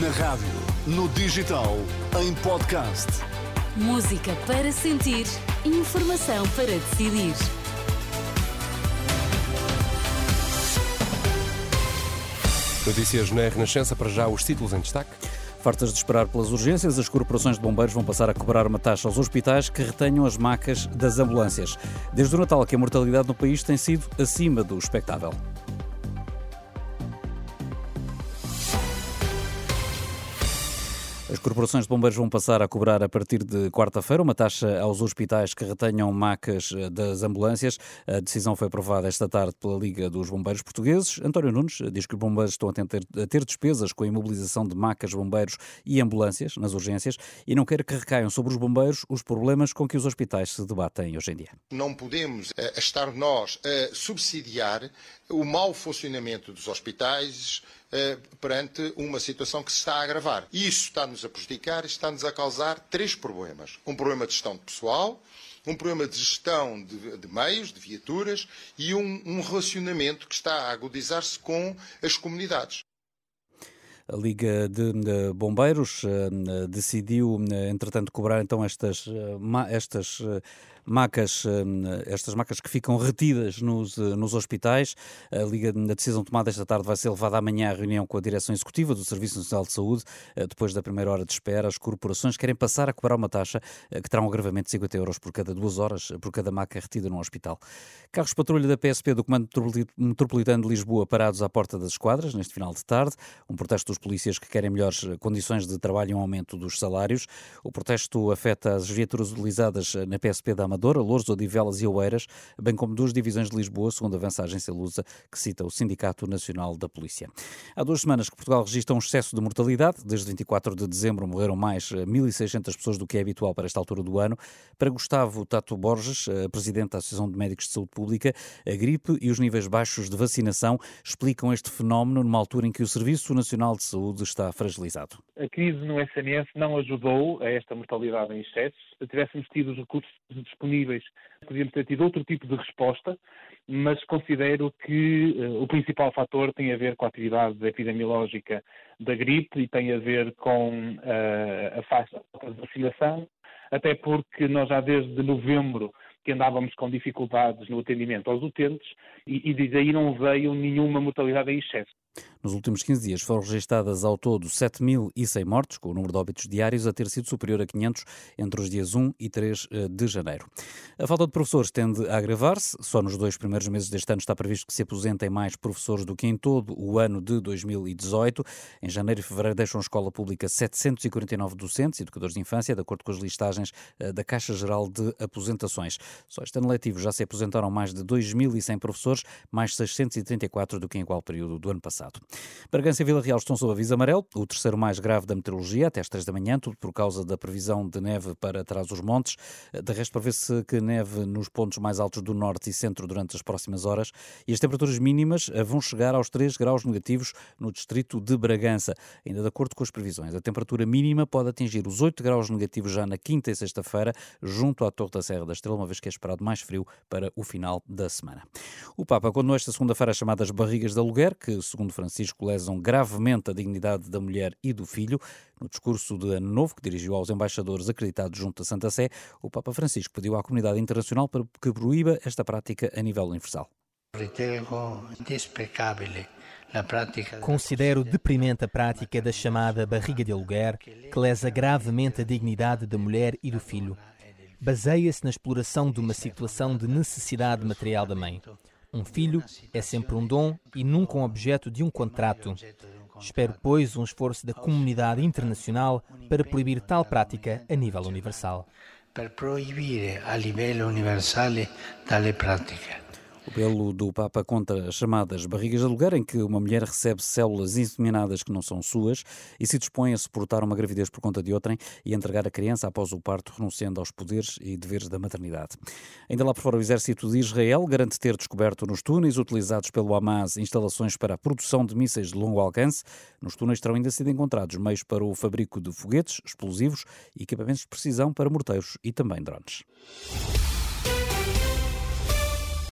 Na rádio, no digital, em podcast. Música para sentir, informação para decidir. Notícias na Renascença, para já os títulos em destaque. Fartas de esperar pelas urgências, as corporações de bombeiros vão passar a cobrar uma taxa aos hospitais que retenham as macas das ambulâncias. Desde o Natal que a mortalidade no país tem sido acima do expectável. As corporações de bombeiros vão passar a cobrar a partir de quarta-feira uma taxa aos hospitais que retenham macas eh, das ambulâncias. A decisão foi aprovada esta tarde pela Liga dos Bombeiros Portugueses. António Nunes diz que os bombeiros estão a ter, a ter despesas com a imobilização de macas, bombeiros e ambulâncias nas urgências e não quer que recaiam sobre os bombeiros os problemas com que os hospitais se debatem hoje em dia. Não podemos uh, estar nós a subsidiar o mau funcionamento dos hospitais, eh, perante uma situação que se está a agravar. E isso está-nos a prejudicar, está-nos a causar três problemas. Um problema de gestão de pessoal, um problema de gestão de, de meios, de viaturas e um, um relacionamento que está a agudizar-se com as comunidades. A Liga de Bombeiros uh, decidiu, entretanto, cobrar então estas, estas macas, estas macas que ficam retidas nos, nos hospitais. A, Liga, a decisão tomada esta tarde vai ser levada amanhã à reunião com a Direção Executiva do Serviço Nacional de Saúde. Depois da primeira hora de espera, as corporações querem passar a cobrar uma taxa que terá um agravamento de 50 euros por cada duas horas, por cada maca retida num hospital. Carros patrulha da PSP do Comando Metropolitano de Lisboa parados à porta das esquadras neste final de tarde. Um protesto dos polícias que querem melhores condições de trabalho e um aumento dos salários. O protesto afeta as viaturas utilizadas na PSP da Amadora, Louros, Odivelas e Oeiras, bem como duas divisões de Lisboa, segundo avança a agência Lusa, que cita o Sindicato Nacional da Polícia. Há duas semanas que Portugal registra um excesso de mortalidade. Desde 24 de dezembro morreram mais 1.600 pessoas do que é habitual para esta altura do ano. Para Gustavo Tato Borges, presidente da Associação de Médicos de Saúde Pública, a gripe e os níveis baixos de vacinação explicam este fenómeno numa altura em que o Serviço Nacional de Saúde está fragilizado. A crise no SNS não ajudou a esta mortalidade em excesso. Se tivéssemos tido os recursos disponíveis, podíamos ter tido outro tipo de resposta, mas considero que uh, o principal fator tem a ver com a atividade epidemiológica da gripe e tem a ver com uh, a falta de vacinação, até porque nós já desde novembro que andávamos com dificuldades no atendimento aos utentes e, e daí não veio nenhuma mortalidade em excesso. Nos últimos 15 dias foram registadas ao todo 7.100 mortes, com o número de óbitos diários a ter sido superior a 500 entre os dias 1 e 3 eh, de janeiro. A falta de professores tende a agravar-se. Só nos dois primeiros meses deste ano está previsto que se aposentem mais professores do que em todo o ano de 2018. Em janeiro e fevereiro deixam a escola pública 749 docentes e educadores de infância, de acordo com as listagens eh, da Caixa Geral de Aposentações. Só este ano letivo já se aposentaram mais de 2.100 professores, mais 634 do que em igual período do ano passado. Bragança e Vila Real estão sob aviso amarelo, o terceiro mais grave da meteorologia, até às três da manhã, tudo por causa da previsão de neve para trás dos montes. De resto, para ver se que neve nos pontos mais altos do norte e centro durante as próximas horas. E as temperaturas mínimas eh, vão chegar aos 3 graus negativos no distrito de Bragança. Ainda de acordo com as previsões, a temperatura mínima pode atingir os 8 graus negativos já na quinta e sexta-feira, junto à Torre da Serra da Estrela, uma vez que é esperado mais frio para o final da semana. O Papa condenou esta segunda-feira as chamadas barrigas de aluguer, que, segundo Francisco lesam gravemente a dignidade da mulher e do filho. No discurso de Ano Novo, que dirigiu aos embaixadores acreditados junto à Santa Sé, o Papa Francisco pediu à comunidade internacional para que proíba esta prática a nível universal. Considero deprimente a prática da chamada barriga de aluguer, que lesa gravemente a dignidade da mulher e do filho. Baseia-se na exploração de uma situação de necessidade material da mãe. Um filho é sempre um dom e nunca um objeto de um contrato. Espero, pois, um esforço da comunidade internacional para proibir tal prática a nível universal. Per proibire a livello universale tale pratica. O belo do Papa contra as chamadas barrigas de aluguer, em que uma mulher recebe células inseminadas que não são suas e se dispõe a suportar uma gravidez por conta de outrem e entregar a criança após o parto, renunciando aos poderes e deveres da maternidade. Ainda lá por fora, o exército de Israel garante ter descoberto nos túneis utilizados pelo Hamas instalações para a produção de mísseis de longo alcance. Nos túneis terão ainda sido encontrados meios para o fabrico de foguetes, explosivos e equipamentos de precisão para morteiros e também drones.